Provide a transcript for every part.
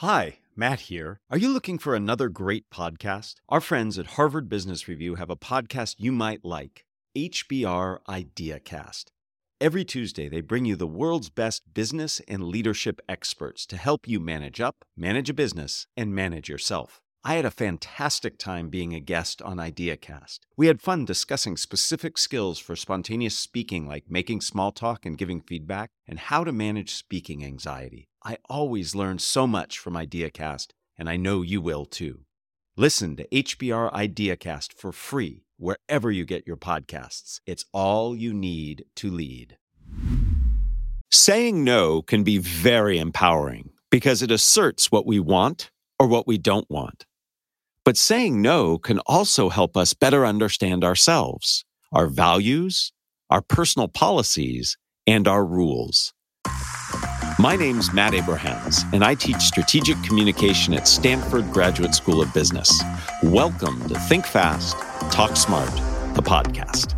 Hi, Matt here. Are you looking for another great podcast? Our friends at Harvard Business Review have a podcast you might like HBR IdeaCast. Every Tuesday, they bring you the world's best business and leadership experts to help you manage up, manage a business, and manage yourself. I had a fantastic time being a guest on IdeaCast. We had fun discussing specific skills for spontaneous speaking, like making small talk and giving feedback, and how to manage speaking anxiety. I always learn so much from IdeaCast, and I know you will too. Listen to HBR IdeaCast for free wherever you get your podcasts. It's all you need to lead. Saying no can be very empowering because it asserts what we want or what we don't want. But saying no can also help us better understand ourselves, our values, our personal policies, and our rules. My name's Matt Abrahams, and I teach strategic communication at Stanford Graduate School of Business. Welcome to Think Fast, Talk Smart, the podcast.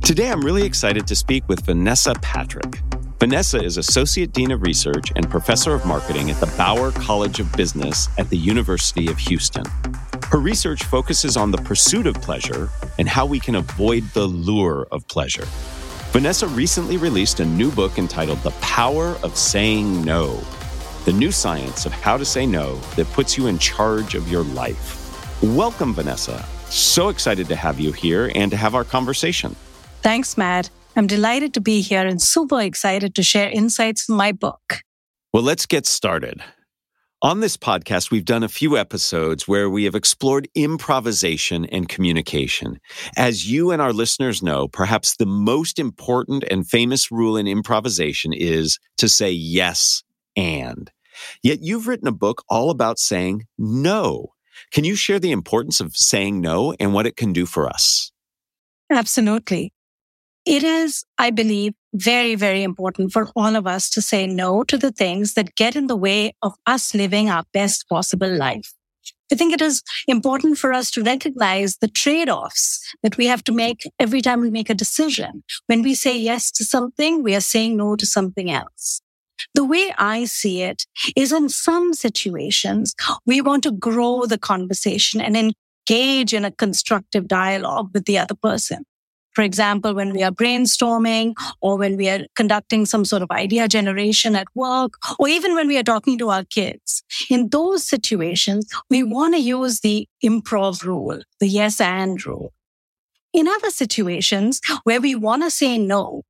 Today, I'm really excited to speak with Vanessa Patrick. Vanessa is Associate Dean of Research and Professor of Marketing at the Bauer College of Business at the University of Houston. Her research focuses on the pursuit of pleasure and how we can avoid the lure of pleasure. Vanessa recently released a new book entitled The Power of Saying No The New Science of How to Say No That Puts You in Charge of Your Life. Welcome, Vanessa. So excited to have you here and to have our conversation. Thanks, Matt. I'm delighted to be here and super excited to share insights from my book. Well, let's get started. On this podcast, we've done a few episodes where we have explored improvisation and communication. As you and our listeners know, perhaps the most important and famous rule in improvisation is to say yes and. Yet you've written a book all about saying no. Can you share the importance of saying no and what it can do for us? Absolutely. It is, I believe, very, very important for all of us to say no to the things that get in the way of us living our best possible life. I think it is important for us to recognize the trade offs that we have to make every time we make a decision. When we say yes to something, we are saying no to something else. The way I see it is in some situations, we want to grow the conversation and engage in a constructive dialogue with the other person. For example, when we are brainstorming or when we are conducting some sort of idea generation at work, or even when we are talking to our kids, in those situations, we want to use the improv rule, the yes and rule. In other situations where we want to say no,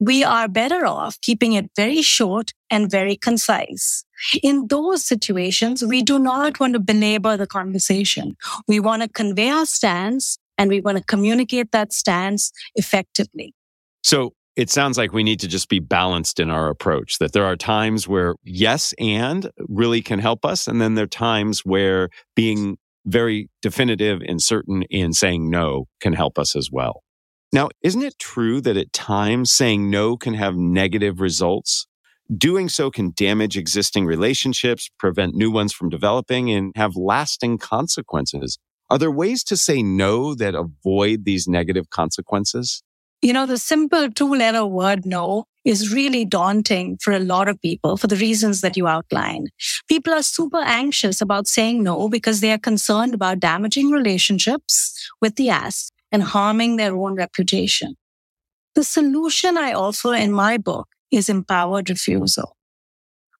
we are better off keeping it very short and very concise. In those situations, we do not want to belabor the conversation. We want to convey our stance and we want to communicate that stance effectively. So it sounds like we need to just be balanced in our approach, that there are times where yes and really can help us. And then there are times where being very definitive and certain in saying no can help us as well. Now, isn't it true that at times saying no can have negative results? Doing so can damage existing relationships, prevent new ones from developing, and have lasting consequences. Are there ways to say no that avoid these negative consequences? You know, the simple two letter word no is really daunting for a lot of people for the reasons that you outlined. People are super anxious about saying no because they are concerned about damaging relationships with the ask and harming their own reputation. The solution I offer in my book is empowered refusal.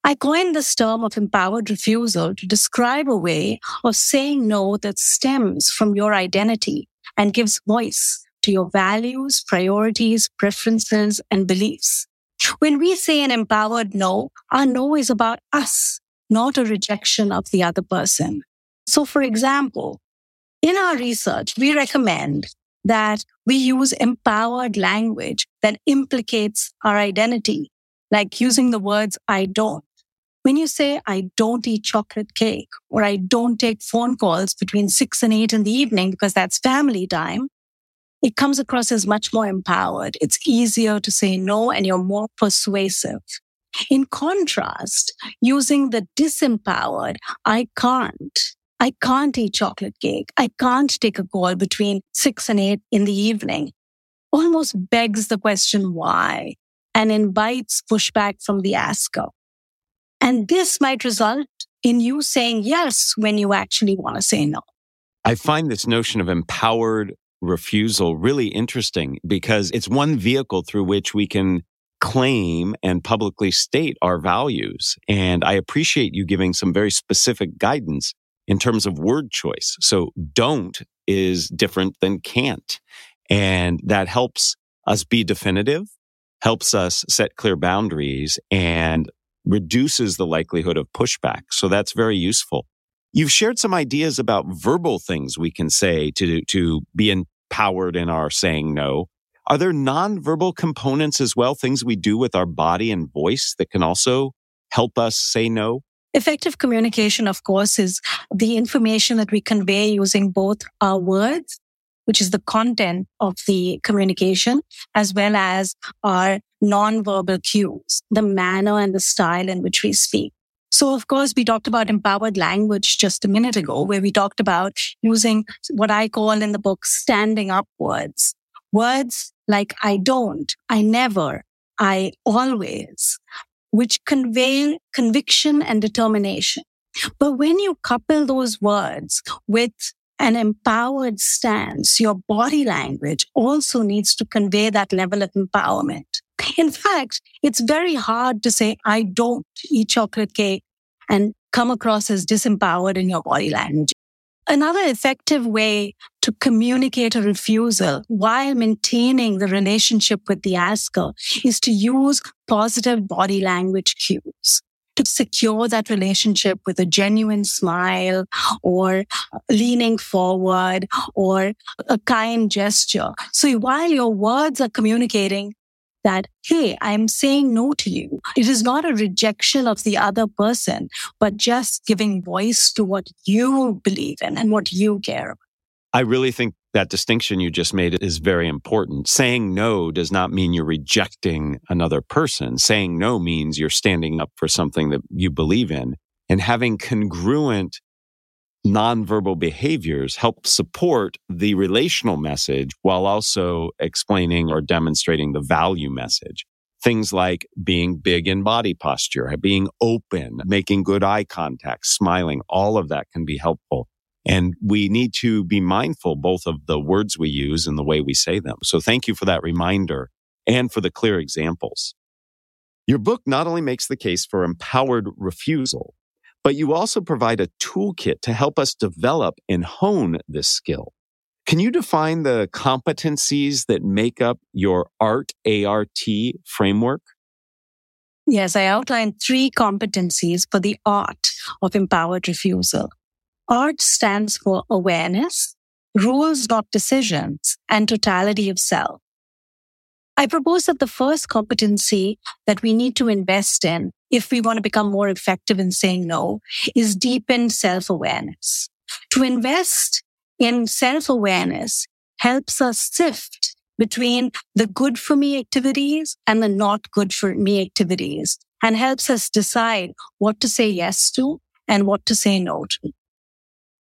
I coined this term of empowered refusal to describe a way of saying no that stems from your identity and gives voice to your values, priorities, preferences, and beliefs. When we say an empowered no, our no is about us, not a rejection of the other person. So, for example, in our research, we recommend that we use empowered language that implicates our identity, like using the words I don't when you say, I don't eat chocolate cake or I don't take phone calls between six and eight in the evening because that's family time, it comes across as much more empowered. It's easier to say no and you're more persuasive. In contrast, using the disempowered, I can't. I can't eat chocolate cake. I can't take a call between six and eight in the evening almost begs the question why and invites pushback from the asker. And this might result in you saying yes when you actually want to say no. I find this notion of empowered refusal really interesting because it's one vehicle through which we can claim and publicly state our values. And I appreciate you giving some very specific guidance in terms of word choice. So don't is different than can't. And that helps us be definitive, helps us set clear boundaries and reduces the likelihood of pushback. So that's very useful. You've shared some ideas about verbal things we can say to, to be empowered in our saying no. Are there nonverbal components as well, things we do with our body and voice that can also help us say no? Effective communication, of course, is the information that we convey using both our words, which is the content of the communication, as well as our nonverbal cues, the manner and the style in which we speak. So, of course, we talked about empowered language just a minute ago, where we talked about using what I call in the book standing up words. Words like I don't, I never, I always, which convey conviction and determination. But when you couple those words with an empowered stance, your body language also needs to convey that level of empowerment. In fact, it's very hard to say, I don't eat chocolate cake and come across as disempowered in your body language. Another effective way to communicate a refusal while maintaining the relationship with the asker is to use positive body language cues to secure that relationship with a genuine smile or leaning forward or a kind gesture. So while your words are communicating, that, Hey, I'm saying no to you. It is not a rejection of the other person, but just giving voice to what you believe in and what you care about. I really think that distinction you just made is very important. Saying no does not mean you're rejecting another person. Saying no means you're standing up for something that you believe in and having congruent nonverbal behaviors help support the relational message while also explaining or demonstrating the value message. Things like being big in body posture, being open, making good eye contact, smiling, all of that can be helpful. And we need to be mindful both of the words we use and the way we say them. So thank you for that reminder and for the clear examples. Your book not only makes the case for empowered refusal, but you also provide a toolkit to help us develop and hone this skill. Can you define the competencies that make up your ART ART framework? Yes, I outlined three competencies for the art of empowered refusal. ART stands for awareness, rules, not decisions, and totality of self. I propose that the first competency that we need to invest in if we want to become more effective in saying no is deepen self-awareness. To invest in self-awareness helps us sift between the good for me activities and the not good for me activities and helps us decide what to say yes to and what to say no to.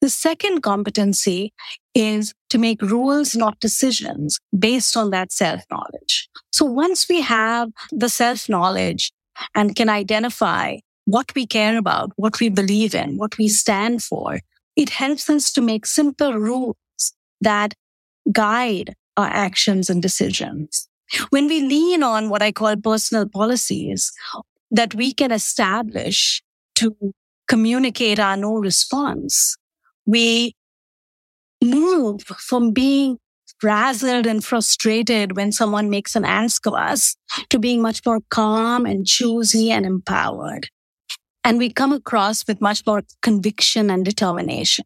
The second competency is to make rules, not decisions based on that self knowledge. So once we have the self knowledge and can identify what we care about, what we believe in, what we stand for, it helps us to make simple rules that guide our actions and decisions. When we lean on what I call personal policies that we can establish to communicate our no response, we move from being frazzled and frustrated when someone makes an ask of us to being much more calm and choosy and empowered. And we come across with much more conviction and determination.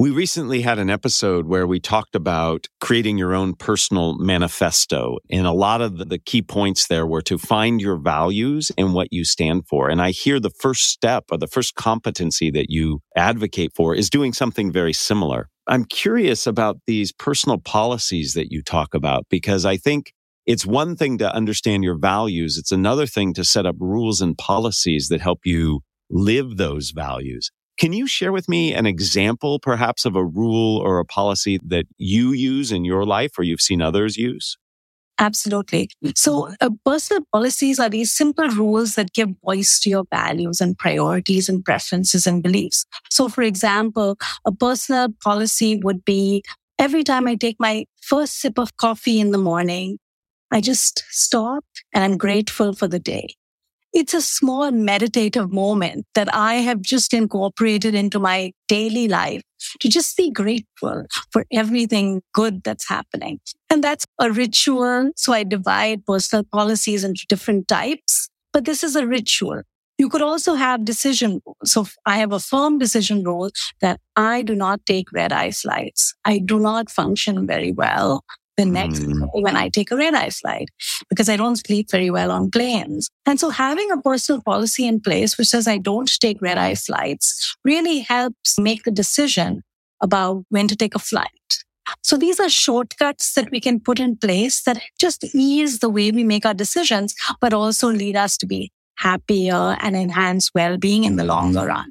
We recently had an episode where we talked about creating your own personal manifesto. And a lot of the key points there were to find your values and what you stand for. And I hear the first step or the first competency that you advocate for is doing something very similar. I'm curious about these personal policies that you talk about because I think it's one thing to understand your values. It's another thing to set up rules and policies that help you live those values. Can you share with me an example, perhaps, of a rule or a policy that you use in your life or you've seen others use? Absolutely. So, uh, personal policies are these simple rules that give voice to your values and priorities and preferences and beliefs. So, for example, a personal policy would be every time I take my first sip of coffee in the morning, I just stop and I'm grateful for the day. It's a small meditative moment that I have just incorporated into my daily life to just be grateful for everything good that's happening. And that's a ritual. So I divide personal policies into different types, but this is a ritual. You could also have decision rules. So I have a firm decision rule that I do not take red eye slides. I do not function very well the next mm. when I take a red eye flight because I don't sleep very well on planes. And so having a personal policy in place which says I don't take red eye flights really helps make the decision about when to take a flight. So these are shortcuts that we can put in place that just ease the way we make our decisions, but also lead us to be happier and enhance well-being in the longer run.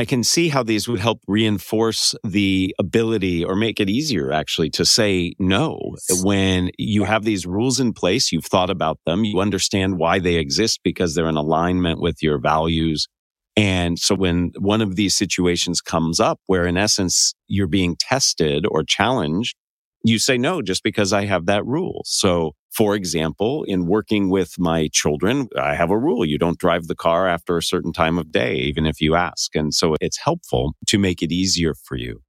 I can see how these would help reinforce the ability or make it easier actually to say no when you have these rules in place, you've thought about them, you understand why they exist because they're in alignment with your values. And so when one of these situations comes up where in essence you're being tested or challenged, you say no just because I have that rule. So for example, in working with my children, I have a rule. You don't drive the car after a certain time of day, even if you ask. And so it's helpful to make it easier for you.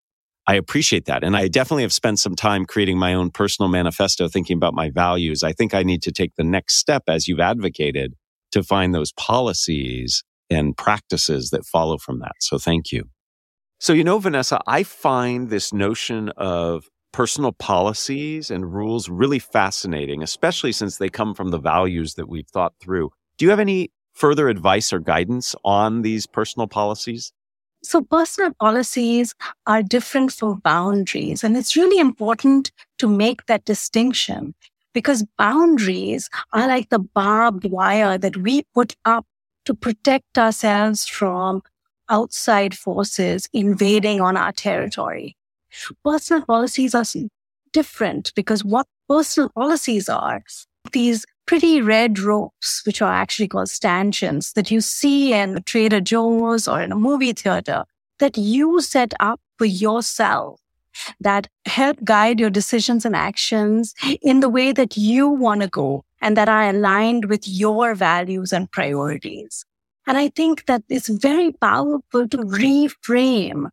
I appreciate that. And I definitely have spent some time creating my own personal manifesto, thinking about my values. I think I need to take the next step as you've advocated to find those policies and practices that follow from that. So thank you. So, you know, Vanessa, I find this notion of personal policies and rules really fascinating, especially since they come from the values that we've thought through. Do you have any further advice or guidance on these personal policies? So, personal policies are different from boundaries. And it's really important to make that distinction because boundaries are like the barbed wire that we put up to protect ourselves from outside forces invading on our territory. Personal policies are different because what personal policies are, these pretty red ropes, which are actually called stanchions that you see in Trader Joe's or in a movie theater that you set up for yourself that help guide your decisions and actions in the way that you want to go and that are aligned with your values and priorities. And I think that it's very powerful to reframe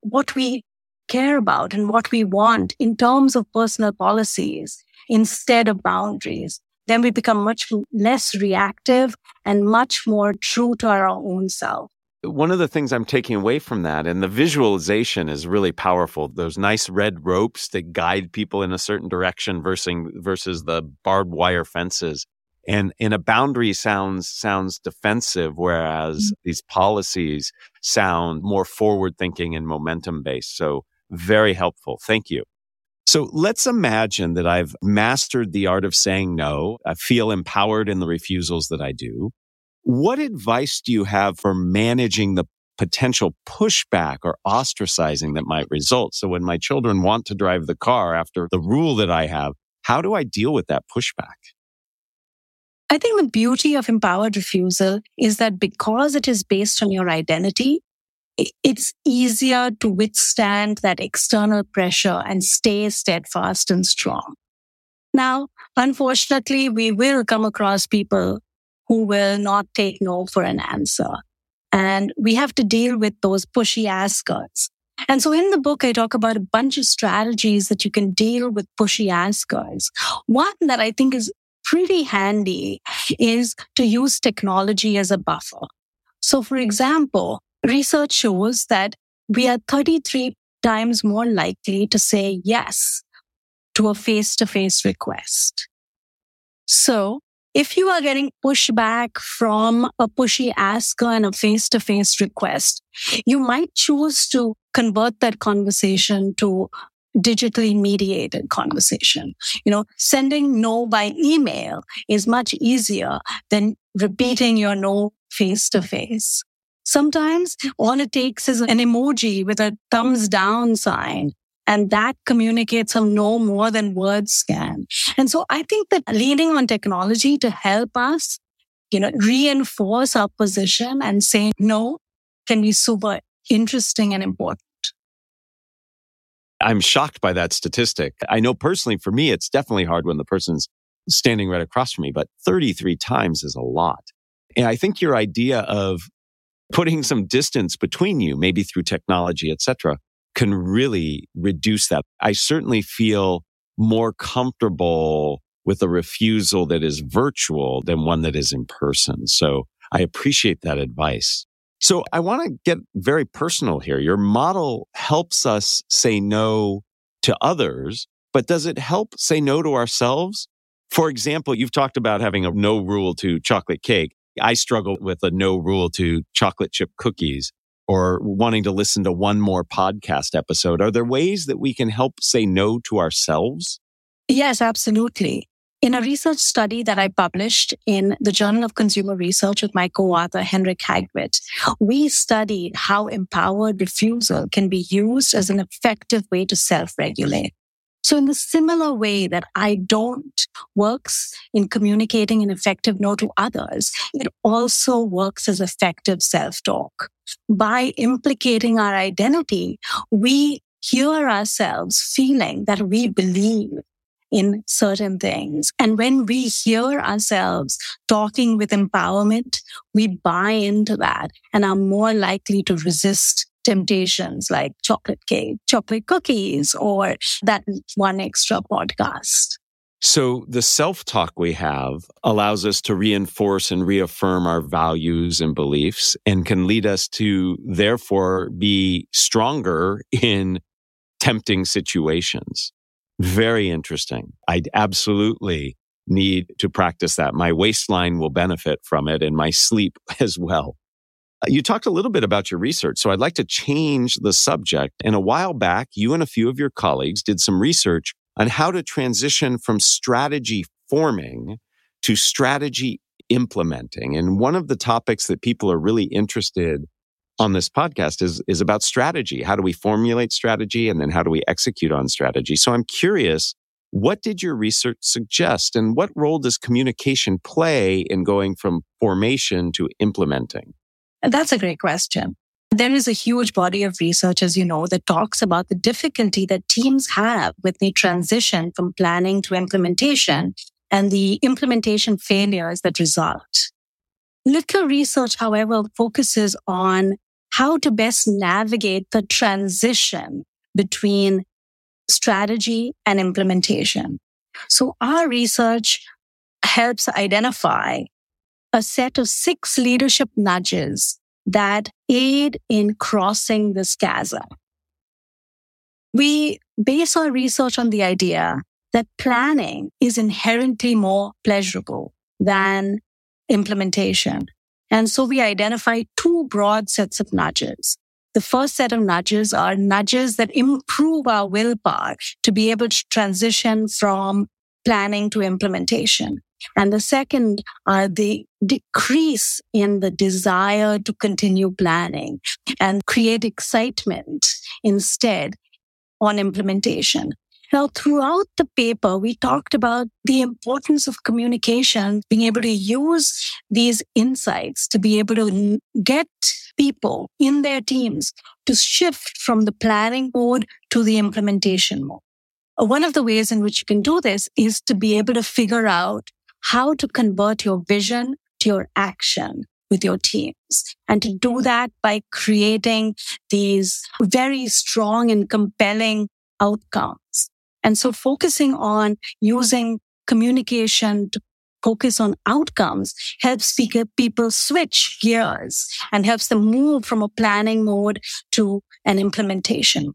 what we care about and what we want in terms of personal policies instead of boundaries, then we become much less reactive and much more true to our own self. One of the things I'm taking away from that, and the visualization is really powerful. Those nice red ropes that guide people in a certain direction versus, versus the barbed wire fences. And in a boundary sounds sounds defensive, whereas mm-hmm. these policies sound more forward thinking and momentum based. So very helpful. Thank you. So let's imagine that I've mastered the art of saying no. I feel empowered in the refusals that I do. What advice do you have for managing the potential pushback or ostracizing that might result? So when my children want to drive the car after the rule that I have, how do I deal with that pushback? I think the beauty of empowered refusal is that because it is based on your identity, it's easier to withstand that external pressure and stay steadfast and strong. Now, unfortunately, we will come across people who will not take no for an answer. And we have to deal with those pushy askers. And so in the book, I talk about a bunch of strategies that you can deal with pushy askers. One that I think is pretty handy is to use technology as a buffer. So for example, research shows that we are 33 times more likely to say yes to a face to face request. So if you are getting pushback from a pushy asker and a face to face request, you might choose to convert that conversation to digitally mediated conversation. You know, sending no by email is much easier than repeating your no face to face. Sometimes all it takes is an emoji with a thumbs down sign And that communicates no more than words can. And so I think that leaning on technology to help us, you know, reinforce our position and say no can be super interesting and important. I'm shocked by that statistic. I know personally for me, it's definitely hard when the person's standing right across from me, but 33 times is a lot. And I think your idea of putting some distance between you, maybe through technology, et cetera, can really reduce that. I certainly feel more comfortable with a refusal that is virtual than one that is in person. So I appreciate that advice. So I want to get very personal here. Your model helps us say no to others, but does it help say no to ourselves? For example, you've talked about having a no rule to chocolate cake. I struggle with a no rule to chocolate chip cookies or wanting to listen to one more podcast episode. Are there ways that we can help say no to ourselves? Yes, absolutely. In a research study that I published in the Journal of Consumer Research with my co-author, Henrik Hagtvedt, we studied how empowered refusal can be used as an effective way to self-regulate. So in the similar way that I don't works in communicating an effective no to others, it also works as effective self-talk. By implicating our identity, we hear ourselves feeling that we believe in certain things. And when we hear ourselves talking with empowerment, we buy into that and are more likely to resist temptations like chocolate cake, chocolate cookies, or that one extra podcast. So the self talk we have allows us to reinforce and reaffirm our values and beliefs and can lead us to therefore be stronger in tempting situations. Very interesting. I absolutely need to practice that. My waistline will benefit from it and my sleep as well. Uh, you talked a little bit about your research, so I'd like to change the subject. And a while back, you and a few of your colleagues did some research on how to transition from strategy forming to strategy implementing. And one of the topics that people are really interested on this podcast is, is about strategy. How do we formulate strategy and then how do we execute on strategy? So I'm curious, what did your research suggest and what role does communication play in going from formation to implementing? That's a great question. There is a huge body of research, as you know, that talks about the difficulty that teams have with the transition from planning to implementation and the implementation failures that result. Little research, however, focuses on how to best navigate the transition between strategy and implementation. So our research helps identify a set of six leadership nudges that aid in crossing this chasm. We base our research on the idea that planning is inherently more pleasurable than implementation. And so we identify two broad sets of nudges. The first set of nudges are nudges that improve our willpower to be able to transition from planning to implementation. And the second are the decrease in the desire to continue planning and create excitement instead on implementation. Now, throughout the paper, we talked about the importance of communication, being able to use these insights to be able to get people in their teams to shift from the planning mode to the implementation mode. Uh, one of the ways in which you can do this is to be able to figure out how to convert your vision to your action with your teams. And to do that by creating these very strong and compelling outcomes and so focusing on using communication to focus on outcomes helps people switch gears and helps them move from a planning mode to an implementation.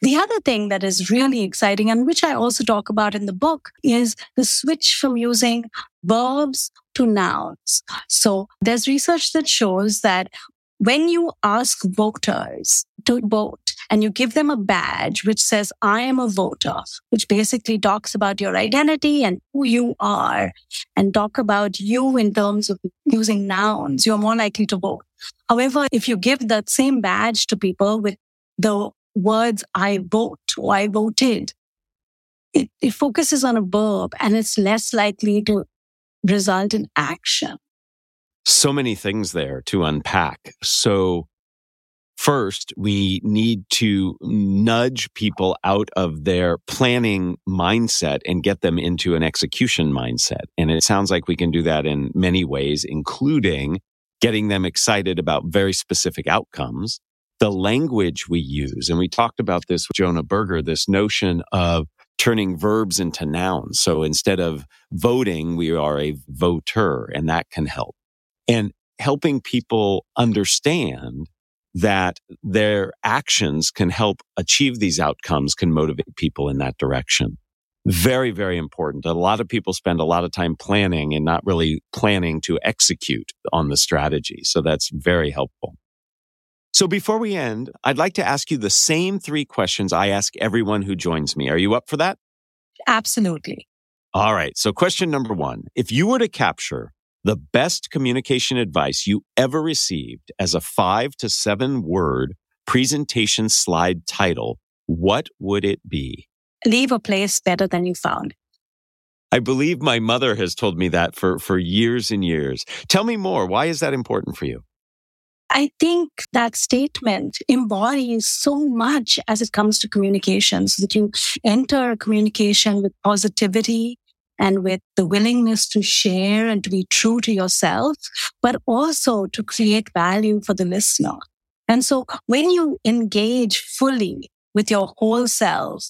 The other thing that is really exciting and which I also talk about in the book is the switch from using verbs to nouns. So there's research that shows that when you ask voters to vote and you give them a badge which says, I am a voter, which basically talks about your identity and who you are and talk about you in terms of using nouns, you're more likely to vote. However, if you give that same badge to people with the words I vote or I voted. It, it focuses on a verb and it's less likely to result in action. So many things there to unpack. So First, we need to nudge people out of their planning mindset and get them into an execution mindset. And it sounds like we can do that in many ways, including getting them excited about very specific outcomes. The language we use, and we talked about this with Jonah Berger, this notion of turning verbs into nouns. So instead of voting, we are a voter, and that can help. And helping people understand that their actions can help achieve these outcomes, can motivate people in that direction. Very, very important. A lot of people spend a lot of time planning and not really planning to execute on the strategy. So that's very helpful. So before we end, I'd like to ask you the same three questions I ask everyone who joins me. Are you up for that? Absolutely. All right. So question number one, if you were to capture the best communication advice you ever received as a five to seven word presentation slide title, what would it be? Leave a place better than you found. I believe my mother has told me that for, for years and years. Tell me more. Why is that important for you? I think that statement embodies so much as it comes to communications that you enter a communication with positivity, and with the willingness to share and to be true to yourself, but also to create value for the listener. And so when you engage fully with your whole self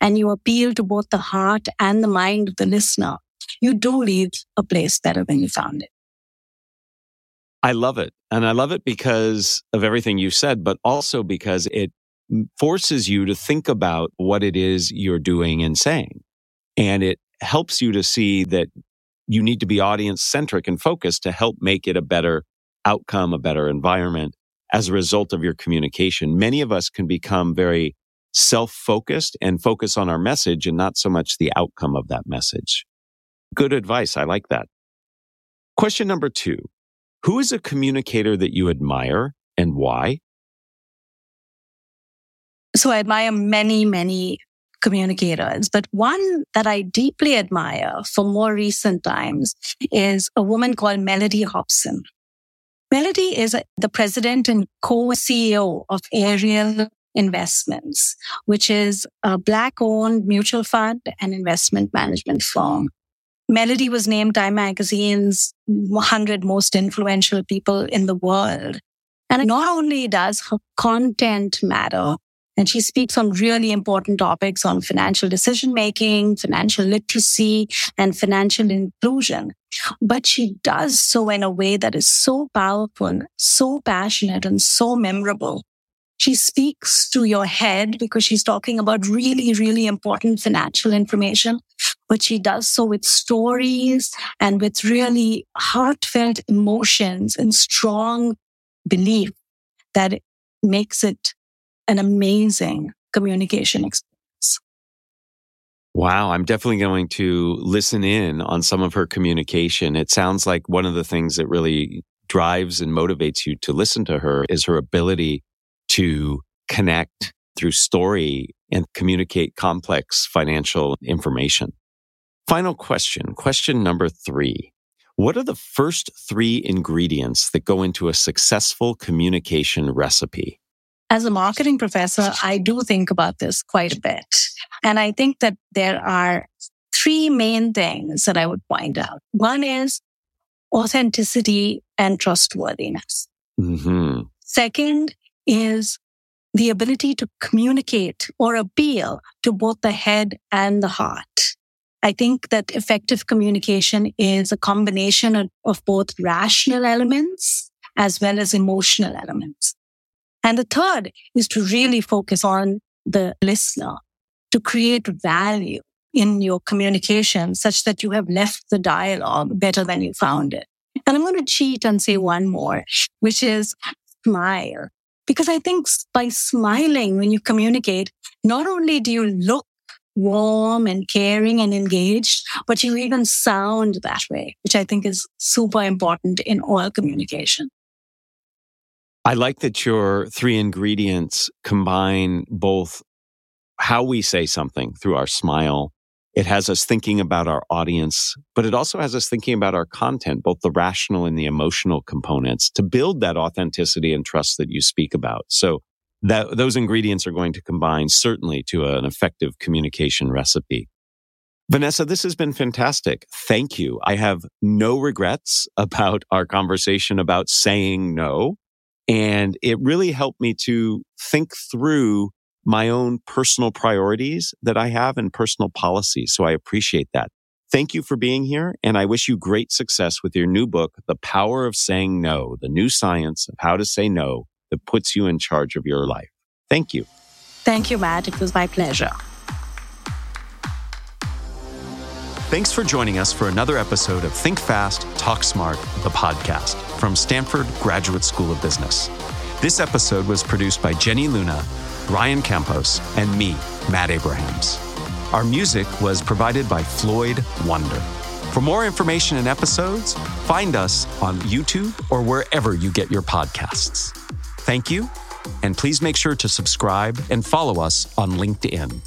and you appeal to both the heart and the mind of the listener, you do leave a place better than you found it. I love it. And I love it because of everything you said, but also because it forces you to think about what it is you're doing and saying. And it helps you to see that you need to be audience centric and focused to help make it a better outcome, a better environment as a result of your communication. Many of us can become very self focused and focus on our message and not so much the outcome of that message. Good advice. I like that. Question number two Who is a communicator that you admire and why? So I admire many, many communicators. But one that I deeply admire for more recent times is a woman called Mellody Hobson. Mellody is the president and co-CEO of Ariel Investments, which is a black owned mutual fund and investment management firm. Mellody was named Time Magazine's 100 most influential people in the world. And not only does her content matter, and she speaks on really important topics on financial decision making, financial literacy, and financial inclusion. But she does so in a way that is so powerful, so passionate, and so memorable. She speaks to your head because she's talking about really, really important financial information, but she does so with stories and with really heartfelt emotions and strong belief that makes it an amazing communication experience. Wow, I'm definitely going to listen in on some of her communication. It sounds like one of the things that really drives and motivates you to listen to her is her ability to connect through story and communicate complex financial information. Final question, question number three. What are the first three ingredients that go into a successful communication recipe? as a marketing professor, I do think about this quite a bit. And I think that there are three main things that I would point out. One is authenticity and trustworthiness. Mm-hmm. Second is the ability to communicate or appeal to both the head and the heart. I think that effective communication is a combination of, both rational elements as well as emotional elements. And the third is to really focus on the listener to create value in your communication such that you have left the dialogue better than you found it. And I'm going to cheat and say one more, which is smile. Because I think by smiling when you communicate, not only do you look warm and caring and engaged, but you even sound that way, which I think is super important in all communication. I like that your three ingredients combine both how we say something through our smile. It has us thinking about our audience, but it also has us thinking about our content, both the rational and the emotional components to build that authenticity and trust that you speak about. So that those ingredients are going to combine certainly to an effective communication recipe. Vanessa, this has been fantastic. Thank you. I have no regrets about our conversation about saying no. And it really helped me to think through my own personal priorities that I have and personal policies. So I appreciate that. Thank you for being here. And I wish you great success with your new book, The Power of Saying No, the new science of how to say no that puts you in charge of your life. Thank you. Thank you, Matt. It was my pleasure. Thanks for joining us for another episode of Think Fast, Talk Smart, the podcast from Stanford Graduate School of Business. This episode was produced by Jenny Luna, Ryan Campos, and me, Matt Abrahams. Our music was provided by Floyd Wonder. For more information and episodes, find us on YouTube or wherever you get your podcasts. Thank you, and please make sure to subscribe and follow us on LinkedIn.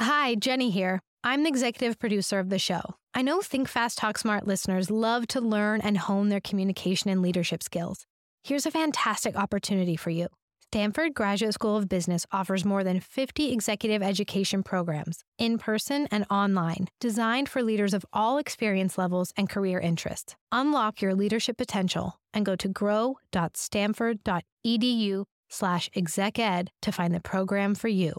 Hi, Jenny here. I'm the executive producer of the show. I know Think Fast, Talk Smart listeners love to learn and hone their communication and leadership skills. Here's a fantastic opportunity for you. Stanford Graduate School of Business offers more than 50 executive education programs, in person and online, designed for leaders of all experience levels and career interests. Unlock your leadership potential and go to grow.stanford.edu slash exec ed to find the program for you.